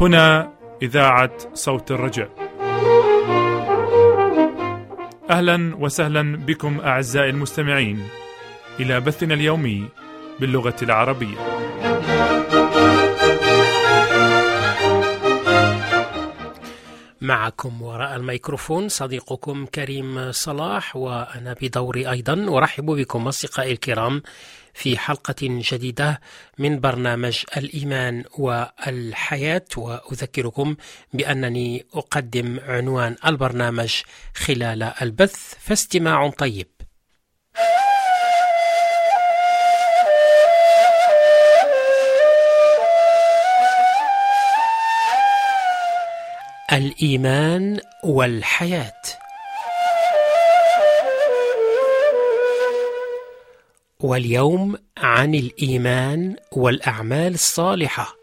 هنا إذاعة صوت الرجاء. أهلا وسهلا بكم أعزائي المستمعين إلى بثنا اليومي باللغة العربية. معكم وراء الميكروفون صديقكم كريم صلاح وأنا بدوري أيضا أرحب بكم أصدقائي الكرام في حلقة جديدة من برنامج الإيمان والحياة وأذكركم بأنني أقدم عنوان البرنامج خلال البث فاستماع طيب. الإيمان والحياة. واليوم عن الإيمان والأعمال الصالحة.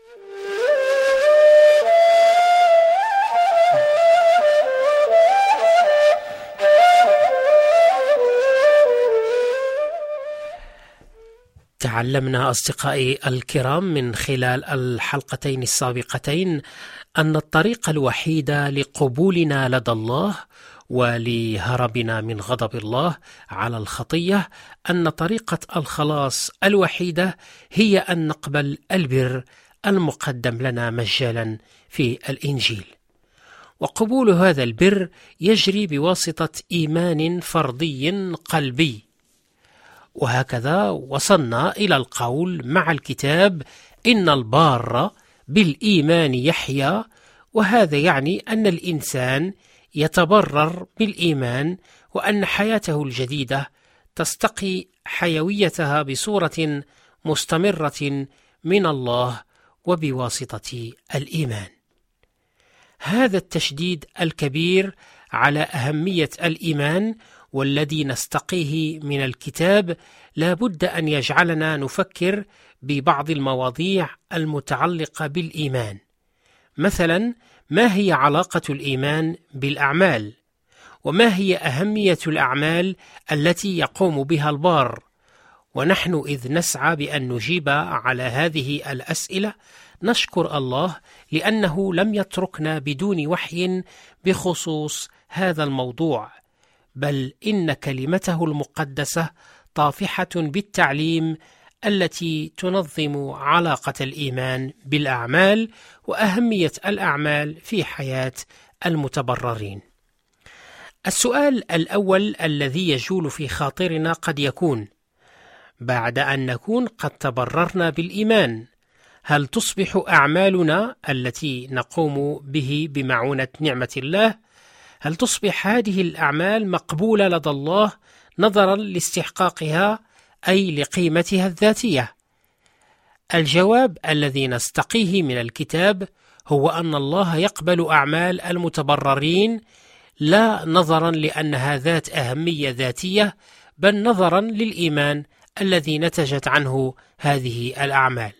تعلمنا أصدقائي الكرام من خلال الحلقتين السابقتين أن الطريق الوحيدة لقبولنا لدى الله ولهربنا من غضب الله على الخطية أن طريقة الخلاص الوحيدة هي أن نقبل البر المقدم لنا مجانا في الإنجيل. وقبول هذا البر يجري بواسطة إيمان فردي قلبي وهكذا وصلنا إلى القول مع الكتاب إن البار بالإيمان يحيا وهذا يعني أن الإنسان يتبرر بالإيمان وأن حياته الجديدة تستقي حيويتها بصورة مستمرة من الله وبواسطة الإيمان. هذا التشديد الكبير على أهمية الإيمان والذي نستقيه من الكتاب لا بد أن يجعلنا نفكر ببعض المواضيع المتعلقة بالإيمان مثلا ما هي علاقة الإيمان بالأعمال؟ وما هي أهمية الأعمال التي يقوم بها البار؟ ونحن إذ نسعى بأن نجيب على هذه الأسئلة نشكر الله لأنه لم يتركنا بدون وحي بخصوص هذا الموضوع، بل إن كلمته المقدسة طافحة بالتعليم التي تنظم علاقة الإيمان بالأعمال وأهمية الأعمال في حياة المتبررين. السؤال الأول الذي يجول في خاطرنا قد يكون: بعد أن نكون قد تبررنا بالإيمان، هل تصبح أعمالنا التي نقوم به بمعونة نعمة الله؟ هل تصبح هذه الأعمال مقبولة لدى الله نظرا لاستحقاقها أي لقيمتها الذاتية. الجواب الذي نستقيه من الكتاب هو أن الله يقبل أعمال المتبررين لا نظرا لأنها ذات أهمية ذاتية بل نظرا للإيمان الذي نتجت عنه هذه الأعمال.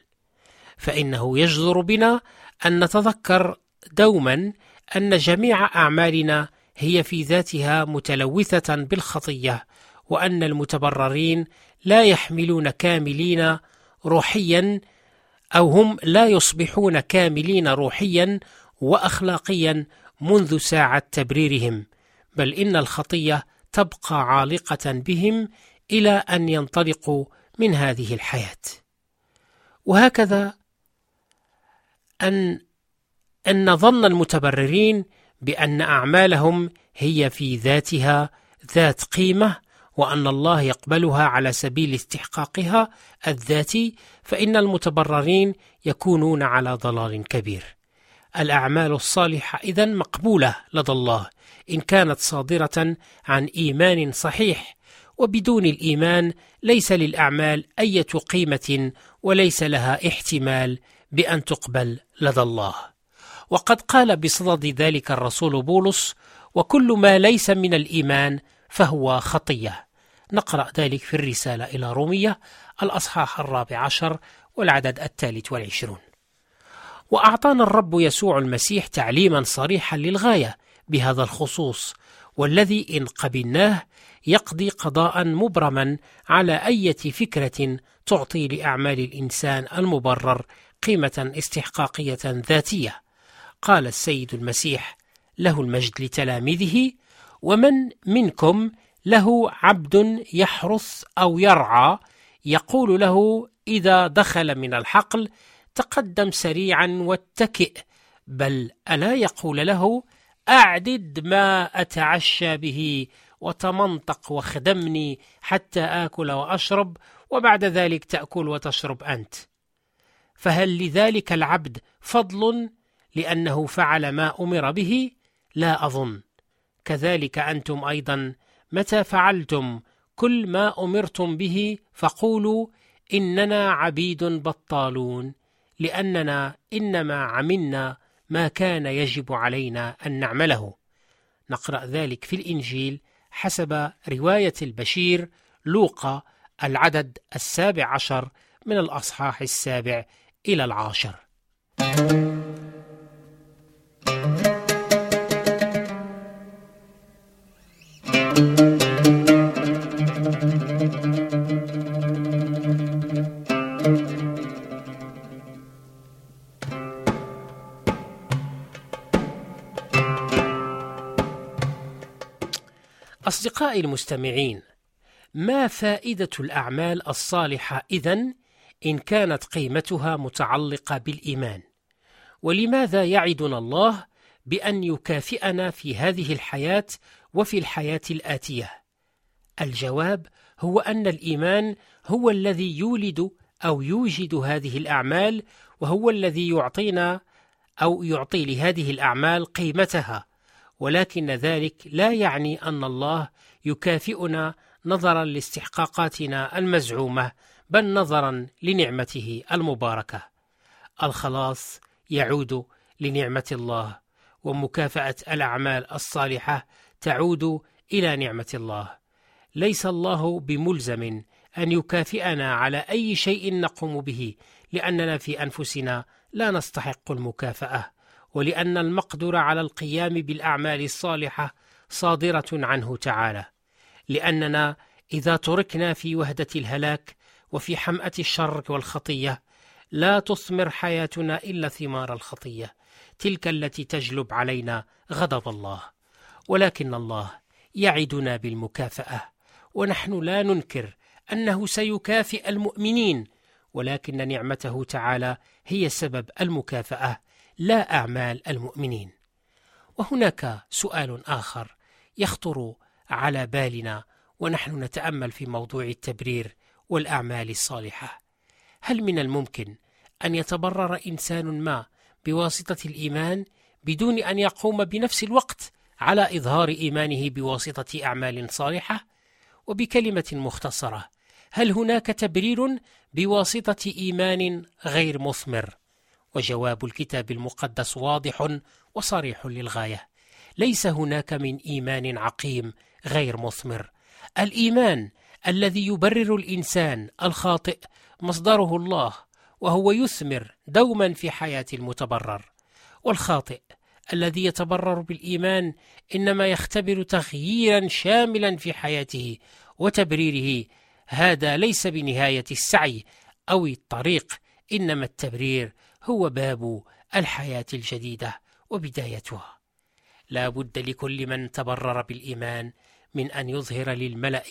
فإنه يجدر بنا أن نتذكر دوما أن جميع أعمالنا هي في ذاتها متلوثة بالخطية وأن المتبررين لا يحملون كاملين روحيا أو هم لا يصبحون كاملين روحيا وأخلاقيا منذ ساعة تبريرهم بل إن الخطية تبقى عالقة بهم إلى أن ينطلقوا من هذه الحياة. وهكذا أن أن ظن المتبررين بأن أعمالهم هي في ذاتها ذات قيمة وأن الله يقبلها على سبيل استحقاقها الذاتي فإن المتبررين يكونون على ضلال كبير. الأعمال الصالحة إذا مقبولة لدى الله إن كانت صادرة عن إيمان صحيح وبدون الإيمان ليس للأعمال أية قيمة وليس لها احتمال بأن تقبل لدى الله. وقد قال بصدد ذلك الرسول بولس: وكل ما ليس من الإيمان فهو خطية. نقرأ ذلك في الرسالة إلى رومية الأصحاح الرابع عشر والعدد الثالث والعشرون. وأعطانا الرب يسوع المسيح تعليما صريحا للغاية بهذا الخصوص والذي إن قبلناه يقضي قضاء مبرما على أية فكرة تعطي لأعمال الإنسان المبرر قيمة استحقاقية ذاتية. قال السيد المسيح له المجد لتلاميذه ومن منكم له عبد يحرث أو يرعى يقول له إذا دخل من الحقل تقدم سريعا واتكئ بل ألا يقول له أعدد ما أتعشى به وتمنطق واخدمني حتى آكل وأشرب وبعد ذلك تأكل وتشرب أنت. فهل لذلك العبد فضل لأنه فعل ما أمر به؟ لا أظن كذلك أنتم أيضا متى فعلتم كل ما أمرتم به فقولوا إننا عبيد بطالون لأننا إنما عملنا ما كان يجب علينا أن نعمله نقرأ ذلك في الإنجيل حسب رواية البشير لوقا العدد السابع عشر من الأصحاح السابع إلى العاشر أصدقائي المستمعين ما فائدة الأعمال الصالحة إذن إن كانت قيمتها متعلقة بالإيمان؟ ولماذا يعدنا الله بأن يكافئنا في هذه الحياة وفي الحياة الآتية؟ الجواب هو أن الإيمان هو الذي يولد أو يوجد هذه الأعمال وهو الذي يعطينا أو يعطي لهذه الأعمال قيمتها ولكن ذلك لا يعني أن الله يكافئنا نظرا لاستحقاقاتنا المزعومة بل نظرا لنعمته المباركة. الخلاص يعود لنعمة الله ومكافأة الأعمال الصالحة تعود إلى نعمة الله. ليس الله بملزم أن يكافئنا على أي شيء نقوم به لأننا في أنفسنا لا نستحق المكافأة. ولأن المقدور على القيام بالأعمال الصالحة صادرة عنه تعالى لأننا إذا تركنا في وهدة الهلاك وفي حمأة الشر والخطية لا تثمر حياتنا إلا ثمار الخطية تلك التي تجلب علينا غضب الله. ولكن الله يعدنا بالمكافأة ونحن لا ننكر أنه سيكافئ المؤمنين ولكن نعمته تعالى هي سبب المكافأة. لا أعمال المؤمنين وهناك سؤال آخر يخطر على بالنا ونحن نتأمل في موضوع التبرير والأعمال الصالحة هل من الممكن أن يتبرر إنسان ما بواسطة الإيمان بدون أن يقوم بنفس الوقت على إظهار إيمانه بواسطة أعمال صالحة؟ وبكلمة مختصرة هل هناك تبرير بواسطة إيمان غير مثمر؟ وجواب الكتاب المقدس واضح وصريح للغاية. ليس هناك من إيمان عقيم غير مثمر. الإيمان الذي يبرر الإنسان الخاطئ مصدره الله وهو يثمر دوما في حياة المتبرر. والخاطئ الذي يتبرر بالإيمان إنما يختبر تغييرا شاملا في حياته وتبريره. هذا ليس بنهاية السعي أو الطريق إنما التبرير هو باب الحياة الجديدة وبدايتها. لا بد لكل من تبرر بالإيمان من أن يظهر للملأ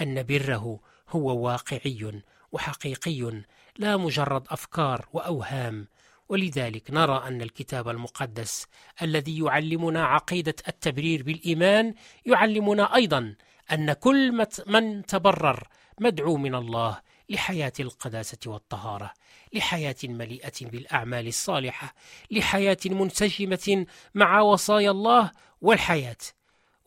أن بره هو واقعي وحقيقي لا مجرد أفكار وأوهام. ولذلك نرى أن الكتاب المقدس الذي يعلمنا عقيدة التبرير بالإيمان يعلمنا أيضا أن كل من تبرر مدعو من الله لحياة القداسة والطهارة. لحياة مليئة بالأعمال الصالحة لحياة منسجمة مع وصايا الله والحياة.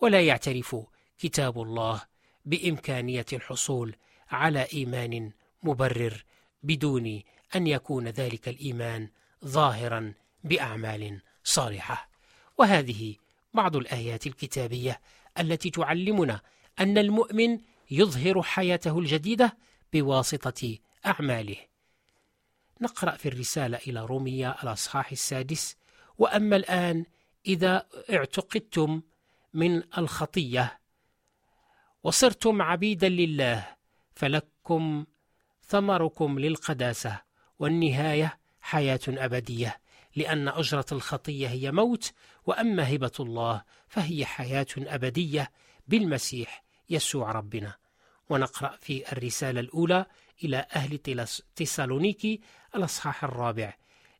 ولا يعترف كتاب الله بإمكانية الحصول على إيمان مبرر بدون أن يكون ذلك الإيمان ظاهرا بأعمال صالحة. وهذه بعض الآيات الكتابية التي تعلمنا أن المؤمن يظهر حياته الجديدة بواسطة أعماله. نقرأ في الرسالة إلى روميا الأصحاح السادس. وأما الآن إذا اعتقدتم من الخطية وصرتم عبيدا لله فلكم ثمركم للقداسة والنهاية حياة أبدية لأن أجرة الخطية هي موت وأما هبة الله فهي حياة أبدية بالمسيح يسوع ربنا. ونقرأ في الرسالة الأولى إلى أهل تسالونيكي الأصحاح الرابع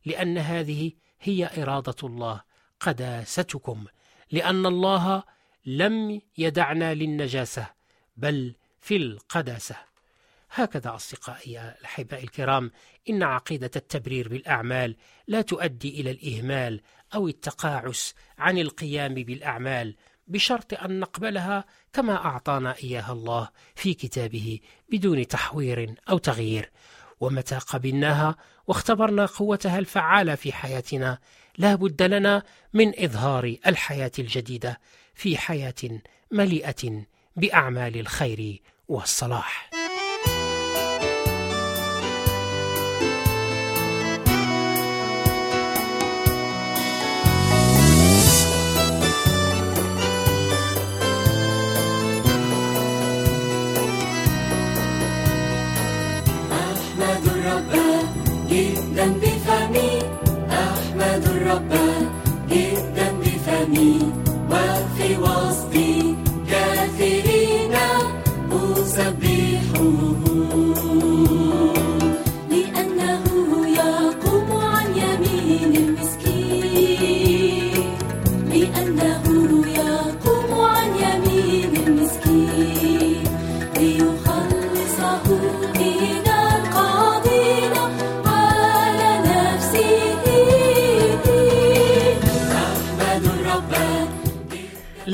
لأن هذه هي إرادة الله قداستكم لأن الله لم يدعنا للنجاسة بل في القداسة. هكذا أصدقائي الأحباء الكرام إن عقيدة التبرير بالأعمال لا تؤدي إلى الإهمال أو التقاعس عن القيام بالأعمال بشرط أن نقبلها كما أعطانا إياها الله في كتابه بدون تحوير أو تغيير. ومتى قبلناها واختبرنا قوتها الفعالة في حياتنا لا بد لنا من إظهار الحياة الجديدة في حياة مليئة بأعمال الخير والصلاح. también.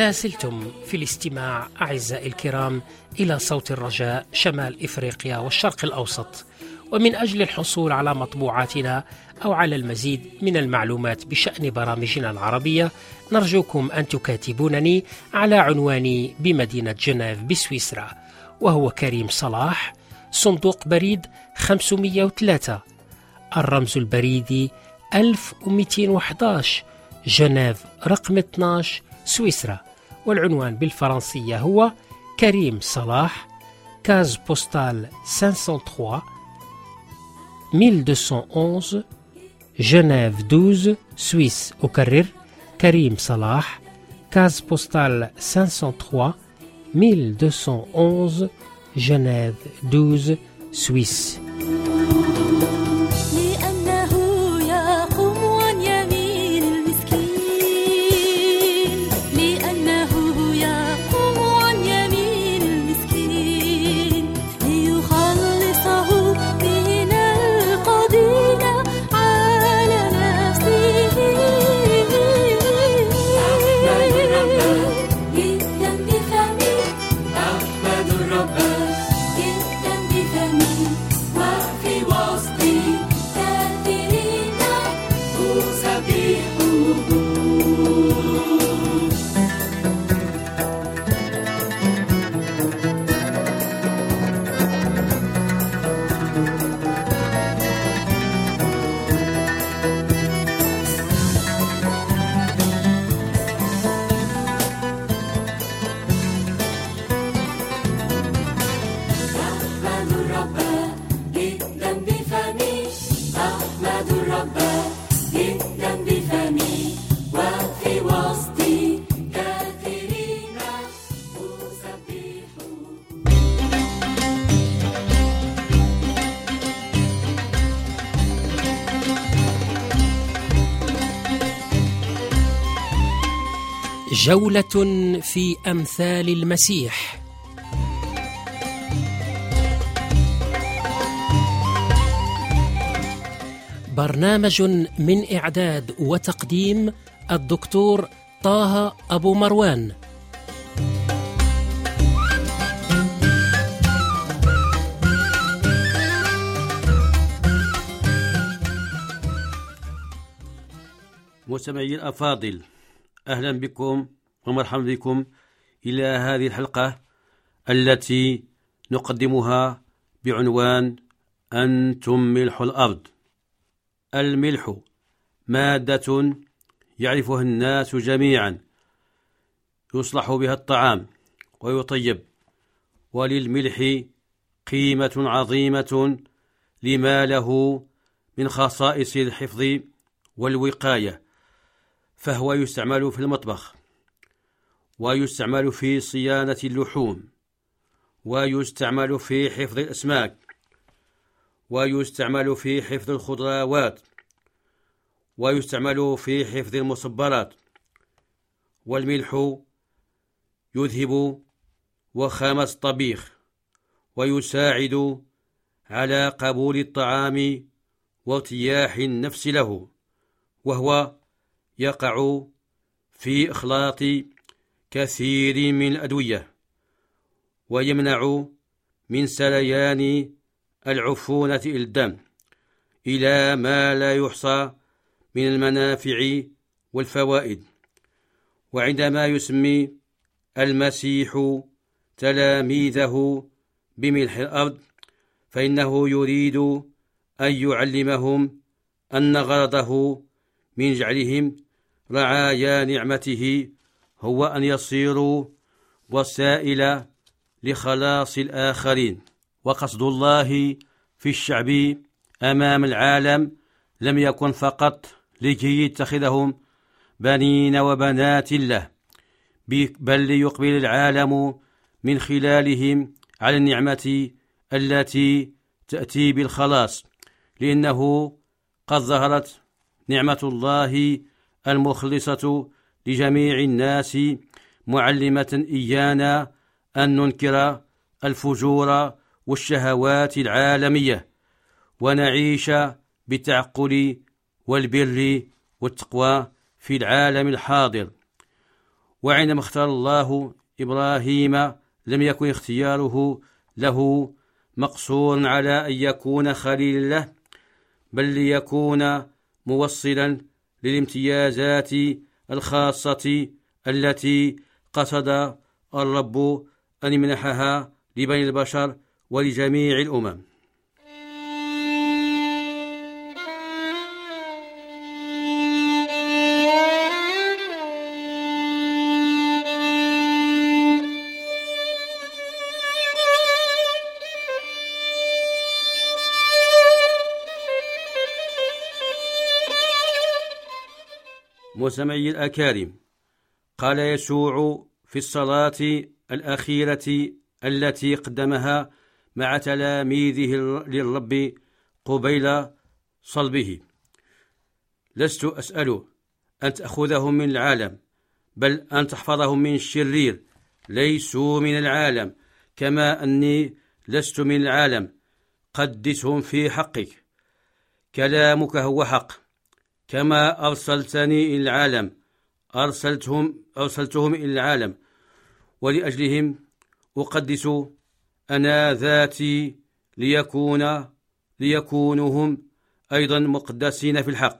لا زلتم في الاستماع أعزائي الكرام إلى صوت الرجاء شمال إفريقيا والشرق الأوسط. ومن أجل الحصول على مطبوعاتنا أو على المزيد من المعلومات بشأن برامجنا العربية نرجوكم أن تكاتبونني على عنواني بمدينة جنيف بسويسرا وهو كريم صلاح صندوق بريد 503 الرمز البريدي 1211 جنيف رقم 12 سويسرا. والعنوان بالفرنسية هو كريم صلاح case postale 503 1211 جنيف 12 Suisse أكرر كريم صلاح case postale 503 1211 جنيف 12 سويس جولة في أمثال المسيح. برنامج من إعداد وتقديم الدكتور طه أبو مروان. مستمعي الأفاضل أهلا بكم ومرحبا بكم إلى هذه الحلقة التي نقدمها بعنوان أنتم ملح الأرض. الملح مادة يعرفها الناس جميعا يصلح بها الطعام ويطيب وللملح قيمة عظيمة لما له من خصائص الحفظ والوقاية. فهو يستعمل في المطبخ ويستعمل في صيانة اللحوم ويستعمل في حفظ الأسماك ويستعمل في حفظ الخضروات ويستعمل في حفظ المصبرات. والملح يذهب وخامة الطبيخ ويساعد على قبول الطعام وارتياح النفس له وهو يقع في إخلاط كثير من الأدوية ويمنع من سريان العفونة إلى الدم إلى ما لا يحصى من المنافع والفوائد. وعندما يسمي المسيح تلاميذه بملح الأرض فإنه يريد أن يعلمهم أن غرضه من جعلهم رعايا نعمته هو أن يصيروا وسائل لخلاص الآخرين. وقصد الله في الشعب أمام العالم لم يكن فقط لكي يتخذهم بنين وبنات له بل ليقبل العالم من خلالهم على النعمة التي تأتي بالخلاص. لأنه قد ظهرت نعمة الله المخلصة لجميع الناس معلمة إيانا أن ننكر الفجور والشهوات العالمية ونعيش بالتعقل والبر والتقوى في العالم الحاضر. وعندما اختار الله إبراهيم لم يكن اختياره له مقصورا على أن يكون خليل له بل ليكون موصلا للامتيازات الخاصة التي قصد الرب أن يمنحها لبني البشر ولجميع الأمم. وسمعي الأكارم. قال يسوع في الصلاة الأخيرة التي قدمها مع تلاميذه للرب قبيل صلبه. لست أسأل أن تأخذهم من العالم بل أن تحفظهم من الشرير ليسوا من العالم كما أني لست من العالم. قدسهم في حقك. كلامك هو حق. كما أرسلتني إلى العالم. أرسلتهم أرسلتهم إلى العالم. ولأجلهم أقدس أنا ذاتي ليكون ليكونوا هم أيضا مقدسين في الحق.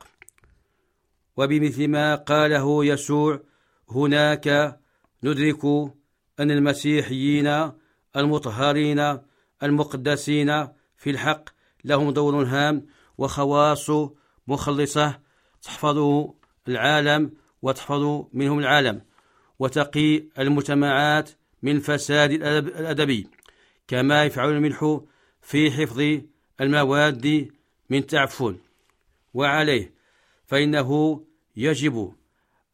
وبمثل ما قاله يسوع هناك ندرك أن المسيحيين المطهرين المقدسين في الحق لهم دور هام وخواص مخلصة تحفظ العالم وتحفظ منهم العالم وتقي المجتمعات من فساد الأدبي كما يفعل الملح في حفظ المواد من تعفن. وعليه فإنه يجب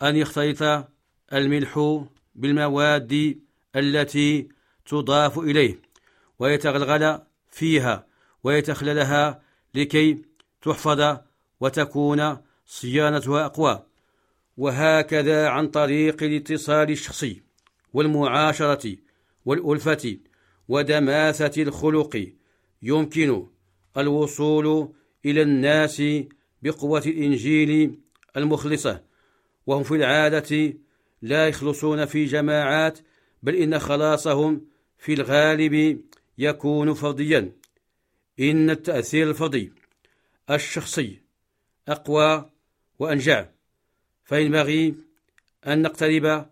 أن يختلط الملح بالمواد التي تضاف إليه ويتغلغل فيها ويتخللها لكي تحفظ وتكون صيانتها أقوى. وهكذا عن طريق الاتصال الشخصي والمعاشرة والألفة ودماثة الخلق يمكن الوصول إلى الناس بقوة الإنجيل المخلصة. وهم في العادة لا يخلصون في جماعات بل إن خلاصهم في الغالب يكون فرديا. إن التأثير الفردي الشخصي أقوى وأنجع فينبغي أن نقترب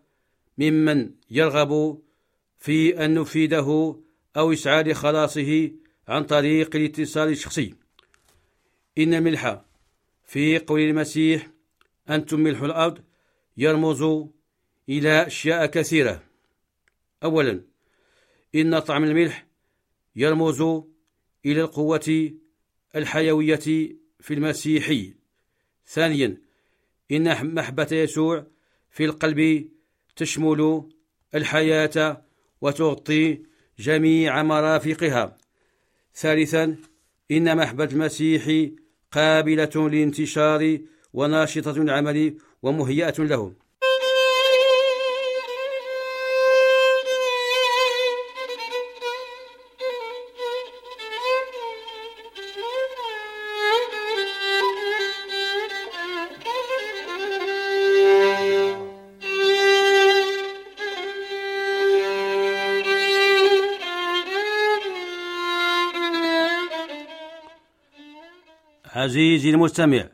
ممن يرغب في أن نفيده أو يسعى لخلاصه عن طريق الاتصال الشخصي. إن الملح في قول المسيح أنتم ملح الأرض يرمز إلى أشياء كثيرة. أولا إن طعم الملح يرمز إلى القوة الحيوية في المسيحي. ثانيا إن محبة يسوع في القلب تشمل الحياة وتغطي جميع مرافقها. ثالثا إن محبة المسيح قابلة للانتشار وناشطة العمل ومهيئة له. عزيزي المستمع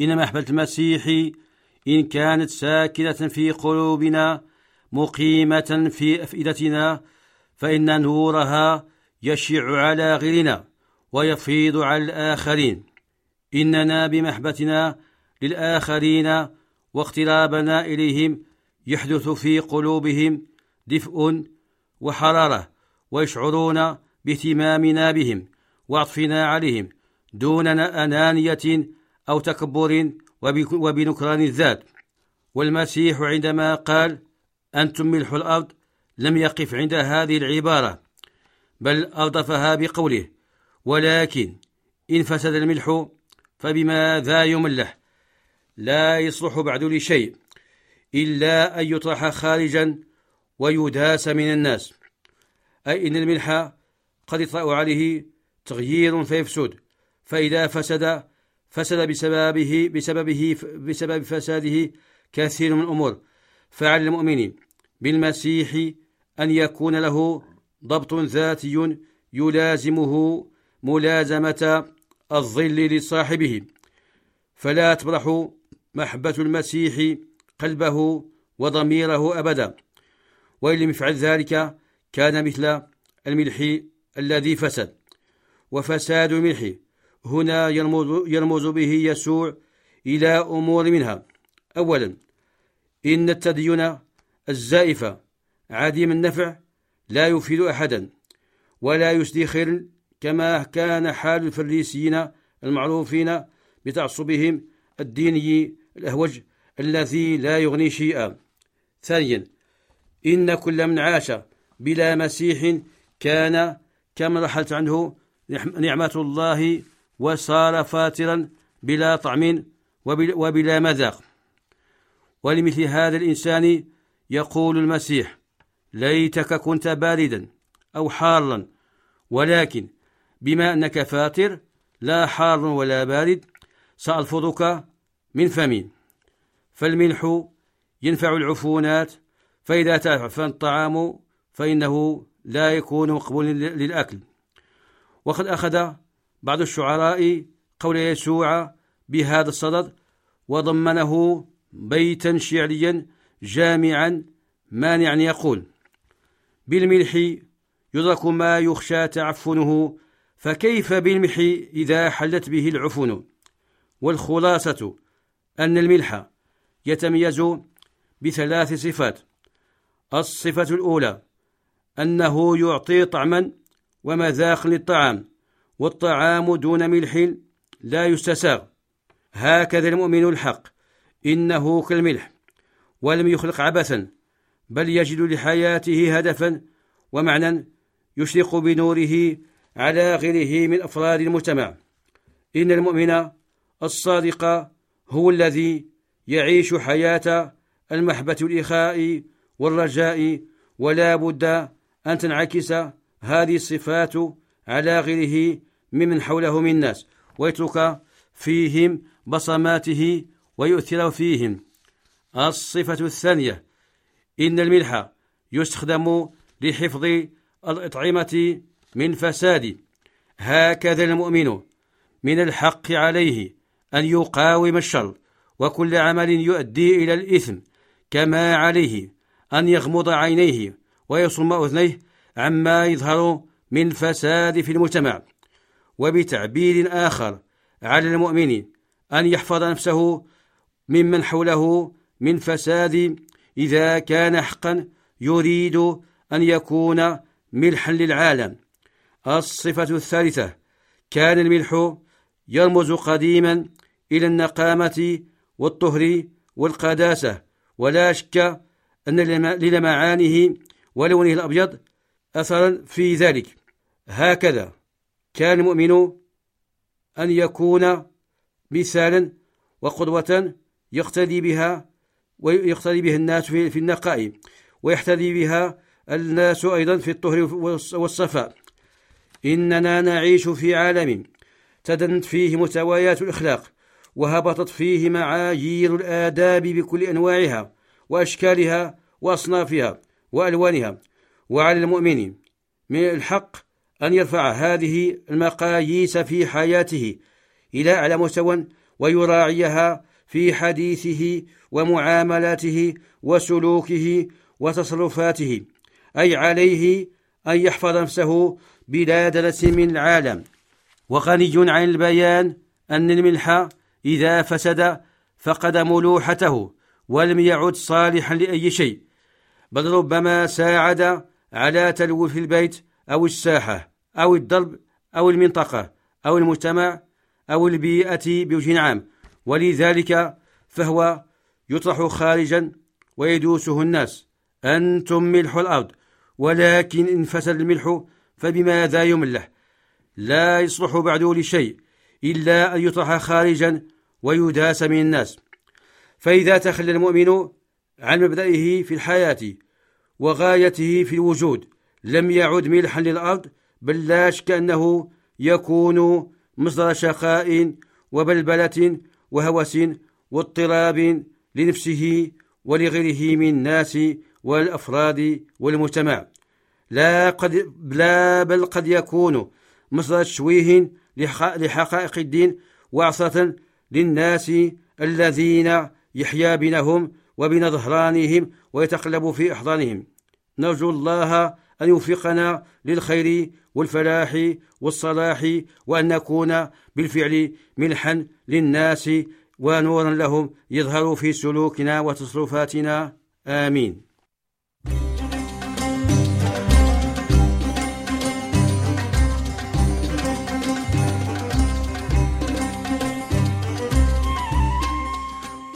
إن محبة المسيح إن كانت ساكنة في قلوبنا مقيمة في أفئدتنا فإن نورها يشع على غيرنا ويفيض على الآخرين. إننا بمحبتنا للآخرين واقترابنا إليهم يحدث في قلوبهم دفء وحرارة ويشعرون باهتمامنا بهم وعطفنا عليهم. دون أنانية أو تكبر وبنكران الذات. والمسيح عندما قال أنتم ملح الأرض لم يقف عند هذه العبارة بل أضافها بقوله ولكن إن فسد الملح فبماذا يملح لا يصلح بعد لشيء إلا أن يطرح خارجا ويداس من الناس. أي إن الملح قد يطرأ عليه تغيير فيفسد. فإذا فسد فسد بسببه بسببه بسبب فساده كثير من الأمور. فعلى المؤمن بالمسيح أن يكون له ضبط ذاتي يلازمه ملازمة الظل لصاحبه. فلا تبرح محبة المسيح قلبه وضميره أبدا. وإن لم يفعل ذلك كان مثل الملح الذي فسد. وفساد الملح هنا يرمز, يرمز به يسوع إلى أمور منها. أولا إن التدين الزائف عديم النفع لا يفيد أحدا ولا يسدي خير كما كان حال الفريسيين المعروفين بتعصبهم الديني الأهوج الذي لا يغني شيئا. ثانيا إن كل من عاش بلا مسيح كان كما رحلت عنه نعمة الله وصار فاترا بلا طعم وبلا مذاق. ولمثل هذا الإنسان يقول المسيح ليتك كنت باردا أو حارا ولكن بما أنك فاتر لا حار ولا بارد سألفظك من فمي فالملح ينفع العفونات فإذا تعفن الطعام فإنه لا يكون مقبولا للأكل. وقد أخذ بعض الشعراء قول يسوع بهذا الصدد وضمنه بيتا شعريا جامعا مانعا يقول بالملح يدرك ما يخشى تعفنه فكيف بالملح إذا حلت به العفن؟ والخلاصة أن الملح يتميز بثلاث صفات الصفة الأولى أنه يعطي طعما ومذاق للطعام والطعام دون ملح لا يستساغ. هكذا المؤمن الحق. إنه كالملح ولم يخلق عبثا بل يجد لحياته هدفا ومعنى يشرق بنوره على غيره من أفراد المجتمع. إن المؤمن الصادق هو الذي يعيش حياة المحبة الإخاء والرجاء ولا بد أن تنعكس هذه الصفات على غيره ممن حوله من الناس ويترك فيهم بصماته ويؤثر فيهم. الصفة الثانية إن الملح يستخدم لحفظ الأطعمة من فساد. هكذا المؤمن من الحق عليه أن يقاوم الشر وكل عمل يؤدي إلى الإثم كما عليه أن يغمض عينيه ويصم أذنيه عما يظهر من فساد في المجتمع وبتعبير آخر على المؤمن أن يحفظ نفسه ممن حوله من فساد إذا كان حقا يريد أن يكون ملحا للعالم. الصفة الثالثة كان الملح يرمز قديما إلى النقامة والطهر والقداسة ولا شك أن للمعانه ولونه الأبيض أثرا في ذلك. هكذا كان المؤمن أن يكون مثالا وقدوة يقتدي بها ويقتدي بها الناس في النقاء ويحتذي بها الناس أيضا في الطهر والصفاء. إننا نعيش في عالم تدنت فيه مستويات الإخلاق وهبطت فيه معايير الآداب بكل أنواعها وأشكالها وأصنافها وألوانها. وعلى المؤمن من الحق أن يرفع هذه المقاييس في حياته إلى أعلى مستوى ويراعيها في حديثه ومعاملاته وسلوكه وتصرفاته أي عليه أن يحفظ نفسه بلا دنس من العالم. وغني عن البيان أن الملح إذا فسد فقد ملوحته ولم يعد صالحا لأي شيء بل ربما ساعد على تلوث البيت أو الساحة أو الدرب أو المنطقة أو المجتمع أو البيئة بوجه عام ولذلك فهو يطرح خارجا ويدوسه الناس. أنتم ملح الأرض ولكن إن فسد الملح فبماذا يملح؟ لا يصلح بعده لشيء إلا أن يطرح خارجا ويداس من الناس. فإذا تخلى المؤمن عن مبدئه في الحياة وغايته في الوجود لم يعد ملحا للأرض بل لا شك أنه يكون مصدر شقاء وبلبلة وهوس واضطراب لنفسه ولغيره من الناس والأفراد والمجتمع. لا, قد لا بل قد يكون مصدر تشويه لحقائق الدين وعصرة للناس الذين يحيا بينهم وبين ظهرانهم ويتقلب في أحضانهم. نرجو الله أن يوفقنا للخير والفلاح والصلاح وأن نكون بالفعل ملحا للناس ونورا لهم يظهر في سلوكنا وتصرفاتنا. آمين.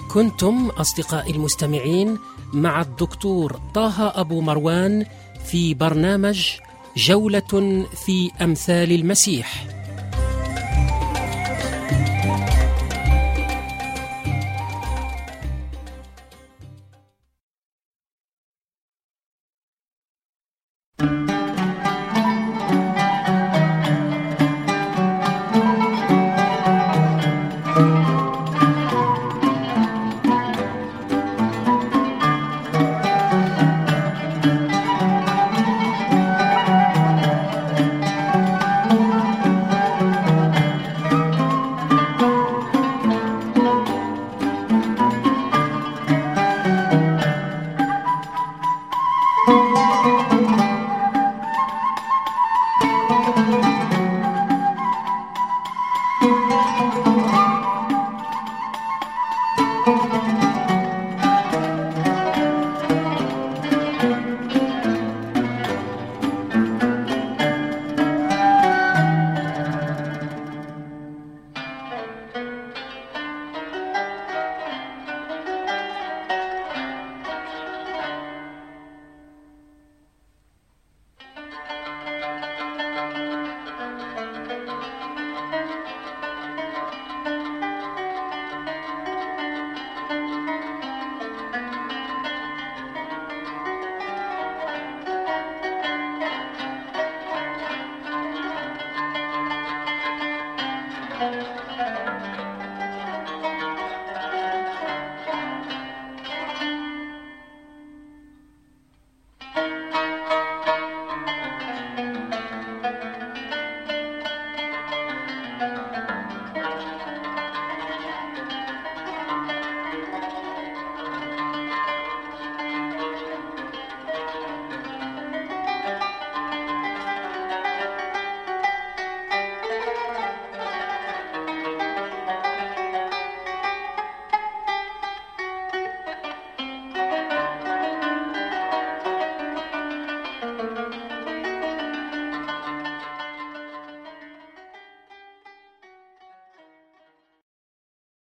كنتم أصدقائي المستمعين مع الدكتور طه أبو مروان في برنامج جولة في أمثال المسيح.